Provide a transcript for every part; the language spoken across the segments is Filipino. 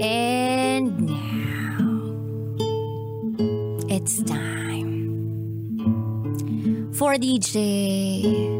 And now, it's time for DJ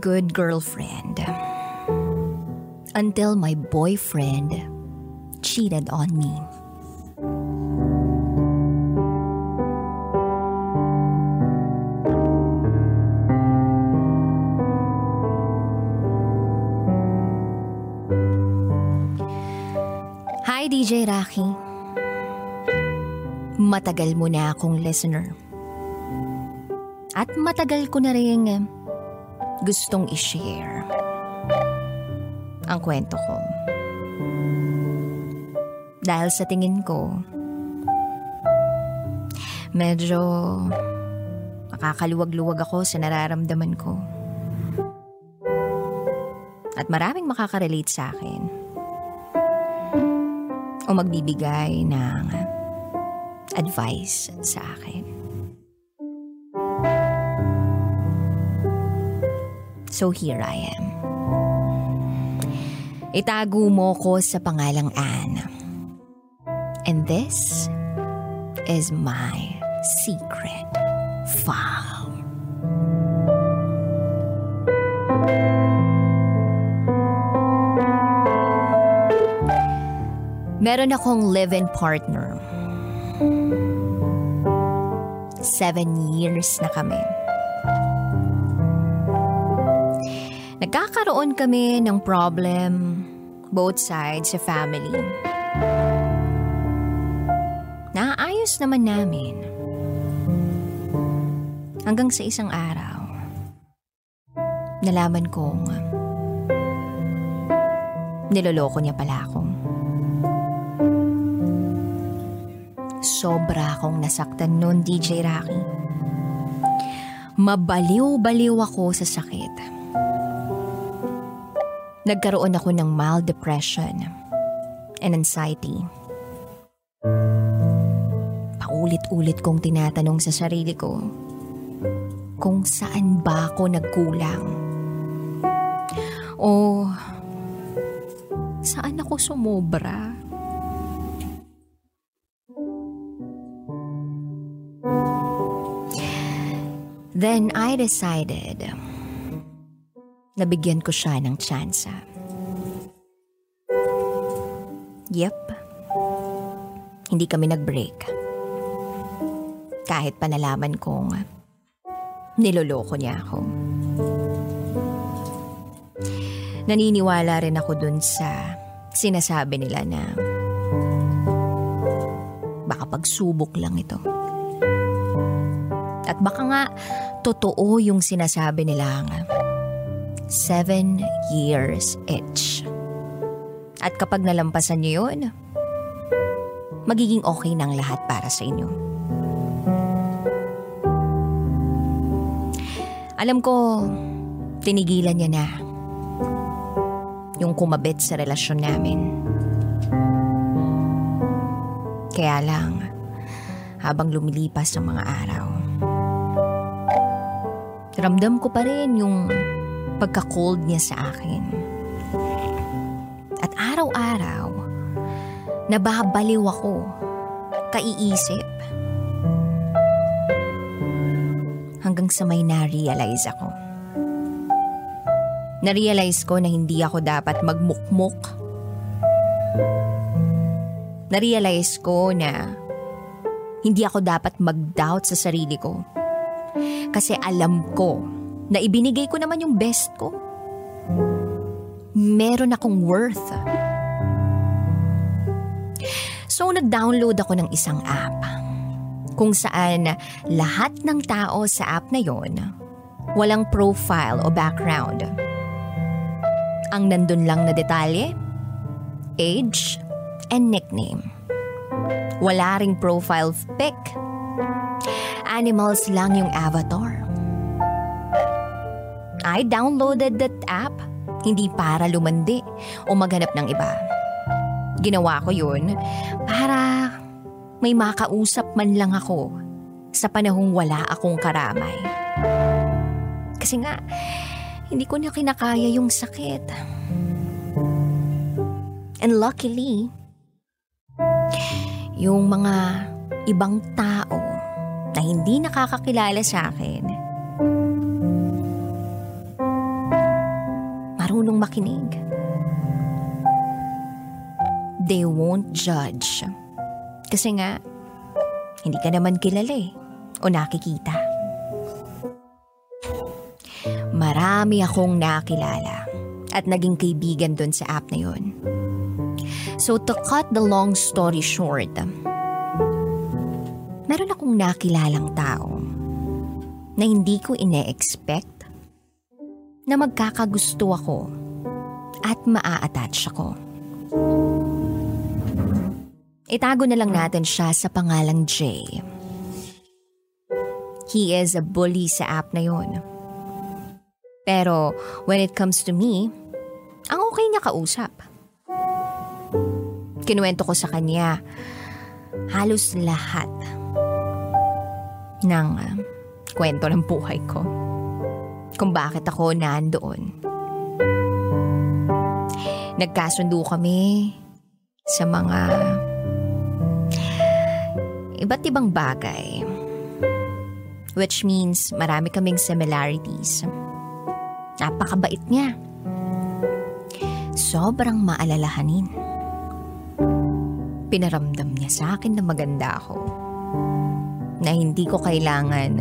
good girlfriend until my boyfriend cheated on me. Hi DJ Rocky. Matagal mo na akong listener. At matagal ko na rin gustong i-share ang kwento ko. Dahil sa tingin ko, medyo makakaluwag-luwag ako sa nararamdaman ko. At maraming makakarelate sa akin. O magbibigay ng advice sa akin. So here I am. Itago mo ko sa pangalang Anne. And this is my secret file. Meron akong live-in partner. Seven years na kami. Nagkakaroon kami ng problem both sides sa family. Naayos naman namin. Hanggang sa isang araw, nalaman kong niloloko niya pala ako. Sobra akong nasaktan noon, DJ Rocky. Mabaliw-baliw ako sa sakit. Nagkaroon ako ng mild depression and anxiety. Paulit-ulit kong tinatanong sa sarili ko kung saan ba ako nagkulang. O saan ako sumobra? Then I decided nabigyan ko siya ng tsansa. Yep. Hindi kami nag-break. Kahit pa nalaman kong niloloko niya ako. Naniniwala rin ako dun sa sinasabi nila na baka pagsubok lang ito. At baka nga totoo yung sinasabi nila nga seven years each. At kapag nalampasan niyo yun, magiging okay ng lahat para sa inyo. Alam ko, tinigilan niya na yung kumabit sa relasyon namin. Kaya lang, habang lumilipas ang mga araw, ramdam ko pa rin yung pagka-cold niya sa akin. At araw-araw, nababaliw ako, kaiisip. Hanggang sa may na-realize ako. Na-realize ko na hindi ako dapat magmukmuk. Na-realize ko na hindi ako dapat mag-doubt sa sarili ko. Kasi alam ko na ibinigay ko naman yung best ko. Meron akong worth. So nag-download ako ng isang app kung saan lahat ng tao sa app na yon walang profile o background. Ang nandun lang na detalye, age, and nickname. Wala ring profile pic. Animals lang yung avatar. I downloaded that app hindi para lumandi o maghanap ng iba. Ginawa ko yun para may makausap man lang ako sa panahong wala akong karamay. Kasi nga, hindi ko na kinakaya yung sakit. And luckily, yung mga ibang tao na hindi nakakakilala sa akin, marunong makinig. They won't judge. Kasi nga, hindi ka naman kilala eh, o nakikita. Marami akong nakilala at naging kaibigan doon sa app na yon. So to cut the long story short, meron akong nakilalang tao na hindi ko ine-expect na magkakagusto ako at maa-attach ako. Itago na lang natin siya sa pangalang Jay. He is a bully sa app na yon. Pero when it comes to me, ang okay niya kausap kinuwento ko sa kanya halos lahat ng kwento ng buhay ko. Kung bakit ako nandoon. Nagkasundo kami sa mga iba't ibang bagay. Which means marami kaming similarities. Napakabait niya. Sobrang maalalahanin. Pinaramdam niya sa akin na maganda ako. Na hindi ko kailangan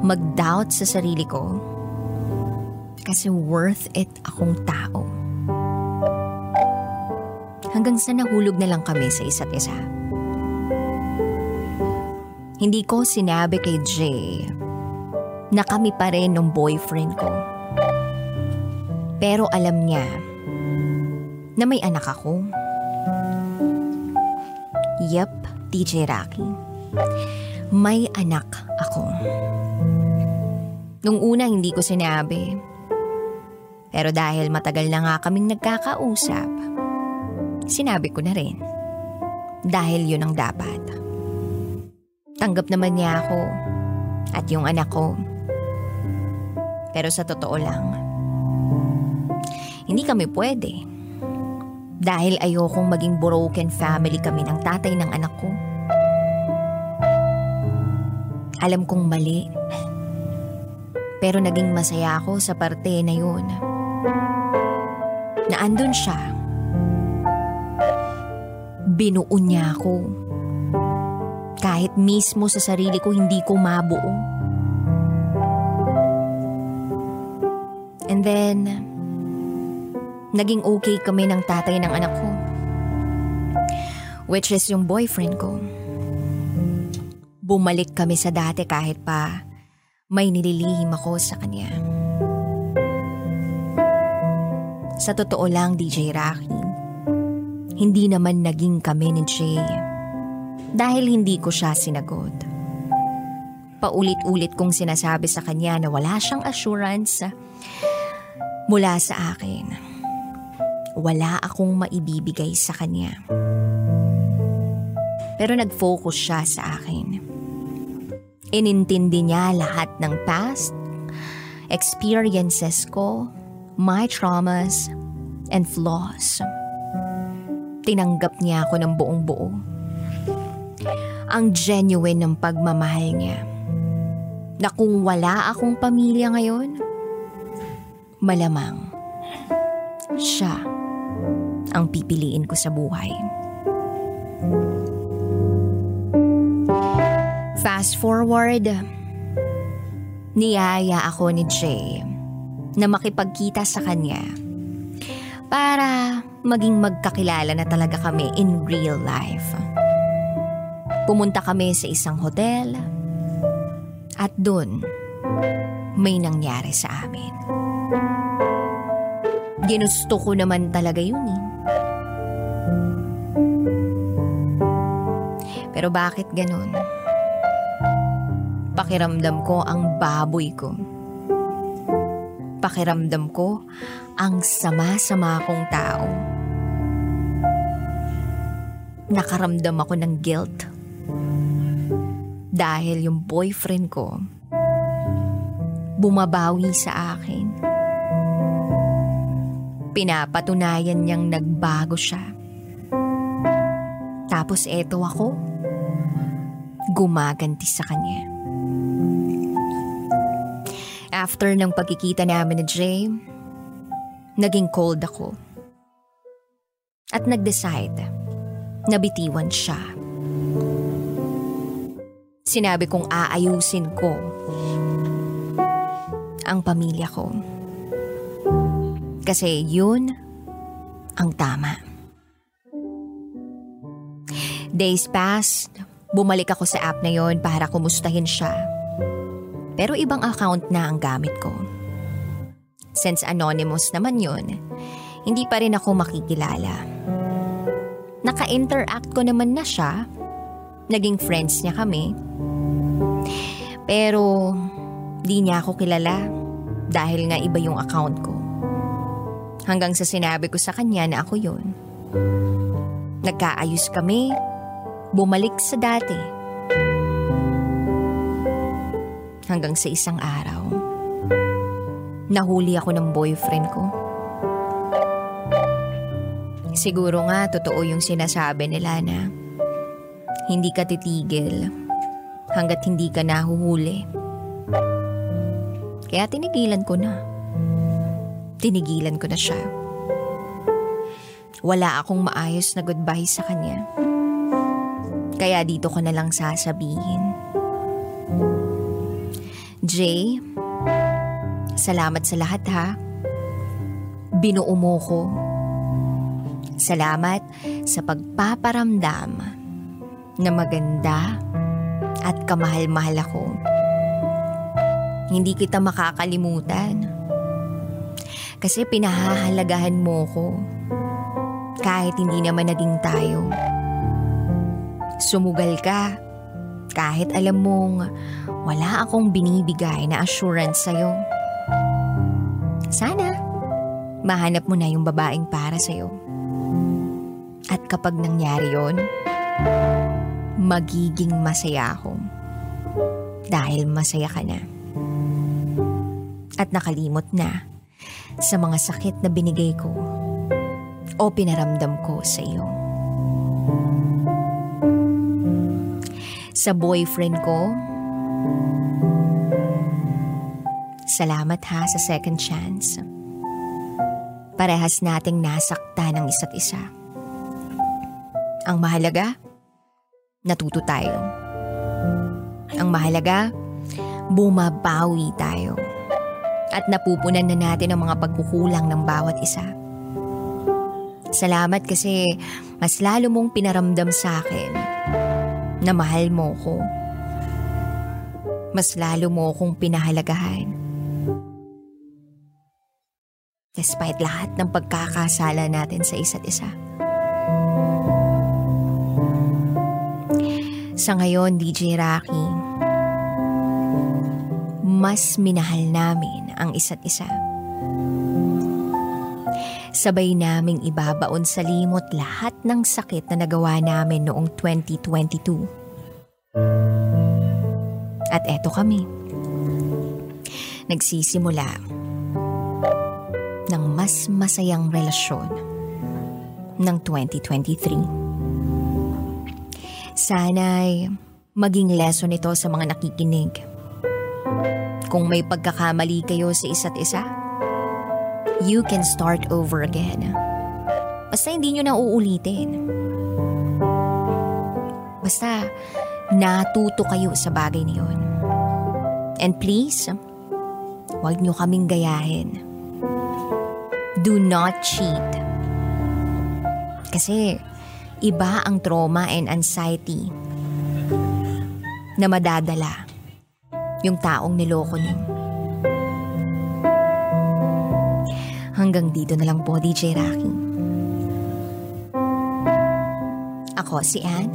mag-doubt sa sarili ko kasi worth it akong tao. Hanggang sa nahulog na lang kami sa isa't isa. Hindi ko sinabi kay Jay na kami pa rin ng boyfriend ko. Pero alam niya na may anak ako. Yep, DJ Rocky. May anak ako. Nung una hindi ko sinabi. Pero dahil matagal na nga kaming nagkakausap, sinabi ko na rin. Dahil yun ang dapat. Tanggap naman niya ako at yung anak ko. Pero sa totoo lang, hindi kami pwede. Dahil ayokong maging broken family kami ng tatay ng anak ko. Alam kong mali. Pero naging masaya ako sa parte na yun. Na andun siya. Binuo niya ako. Kahit mismo sa sarili ko hindi ko mabuo. And then, naging okay kami ng tatay ng anak ko. Which is yung boyfriend ko. Bumalik kami sa dati kahit pa may nililihim ako sa kanya. Sa totoo lang, DJ Rocky, hindi naman naging kami ni Jay. Dahil hindi ko siya sinagot. Paulit-ulit kong sinasabi sa kanya na wala siyang assurance mula sa akin wala akong maibibigay sa kanya. Pero nag-focus siya sa akin. Inintindi niya lahat ng past, experiences ko, my traumas, and flaws. Tinanggap niya ako ng buong buo. Ang genuine ng pagmamahal niya. Na kung wala akong pamilya ngayon, malamang siya ang pipiliin ko sa buhay. Fast forward, niyaya ako ni Jay na makipagkita sa kanya para maging magkakilala na talaga kami in real life. Pumunta kami sa isang hotel at doon may nangyari sa amin. Ginusto ko naman talaga yun eh. Pero bakit ganun? Pakiramdam ko ang baboy ko. Pakiramdam ko ang sama-sama kong tao. Nakaramdam ako ng guilt. Dahil yung boyfriend ko bumabawi sa akin. Pinapatunayan niyang nagbago siya. Tapos eto ako, gumaganti sa kanya. After ng pagkikita namin ni Jay, naging cold ako. At nag-decide na bitiwan siya. Sinabi kong aayusin ko ang pamilya ko. Kasi yun ang tama. Days passed, bumalik ako sa app na yon para kumustahin siya. Pero ibang account na ang gamit ko. Since anonymous naman yun, hindi pa rin ako makikilala. Naka-interact ko naman na siya. Naging friends niya kami. Pero di niya ako kilala dahil nga iba yung account ko. Hanggang sa sinabi ko sa kanya na ako yun. Nagkaayos kami, bumalik sa dati. Hanggang sa isang araw nahuli ako ng boyfriend ko. Siguro nga totoo yung sinasabi nila na hindi ka titigil hanggat hindi ka nahuhuli. Kaya tinigilan ko na. Tinigilan ko na siya. Wala akong maayos na goodbye sa kanya. Kaya dito ko na lang sasabihin. Jay, Salamat sa lahat ha. Binuo mo ko. Salamat sa pagpaparamdam na maganda at kamahal-mahal ako. Hindi kita makakalimutan. Kasi pinahahalagahan mo ko. Kahit hindi naman naging tayo. Sumugal ka. Kahit alam mong wala akong binibigay na assurance sa'yo. Sana, mahanap mo na yung babaeng para sa'yo. At kapag nangyari yon, magiging masaya ako. Dahil masaya ka na. At nakalimot na sa mga sakit na binigay ko o pinaramdam ko sa iyo. Sa boyfriend ko, Salamat ha sa second chance. Parehas nating nasakta ng isa't isa. Ang mahalaga, natuto tayo. Ang mahalaga, bumabawi tayo. At napupunan na natin ang mga pagkukulang ng bawat isa. Salamat kasi mas lalo mong pinaramdam sa akin na mahal mo ko. Mas lalo mo akong pinahalagahan despite lahat ng pagkakasala natin sa isa't isa. Sa ngayon, DJ Rocky, mas minahal namin ang isa't isa. Sabay naming ibabaon sa limot lahat ng sakit na nagawa namin noong 2022. At eto kami. Nagsisimula ng mas masayang relasyon ng 2023. Sana'y maging lesson ito sa mga nakikinig. Kung may pagkakamali kayo sa isa't isa, you can start over again. Basta hindi nyo na uulitin. Basta natuto kayo sa bagay na yun. And please, huwag nyo kaming gayahin do not cheat. Kasi iba ang trauma and anxiety na madadala yung taong niloko niyo. Hanggang dito na lang po, DJ Rocky. Ako si Anne.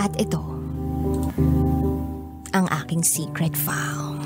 At ito, ang aking secret file.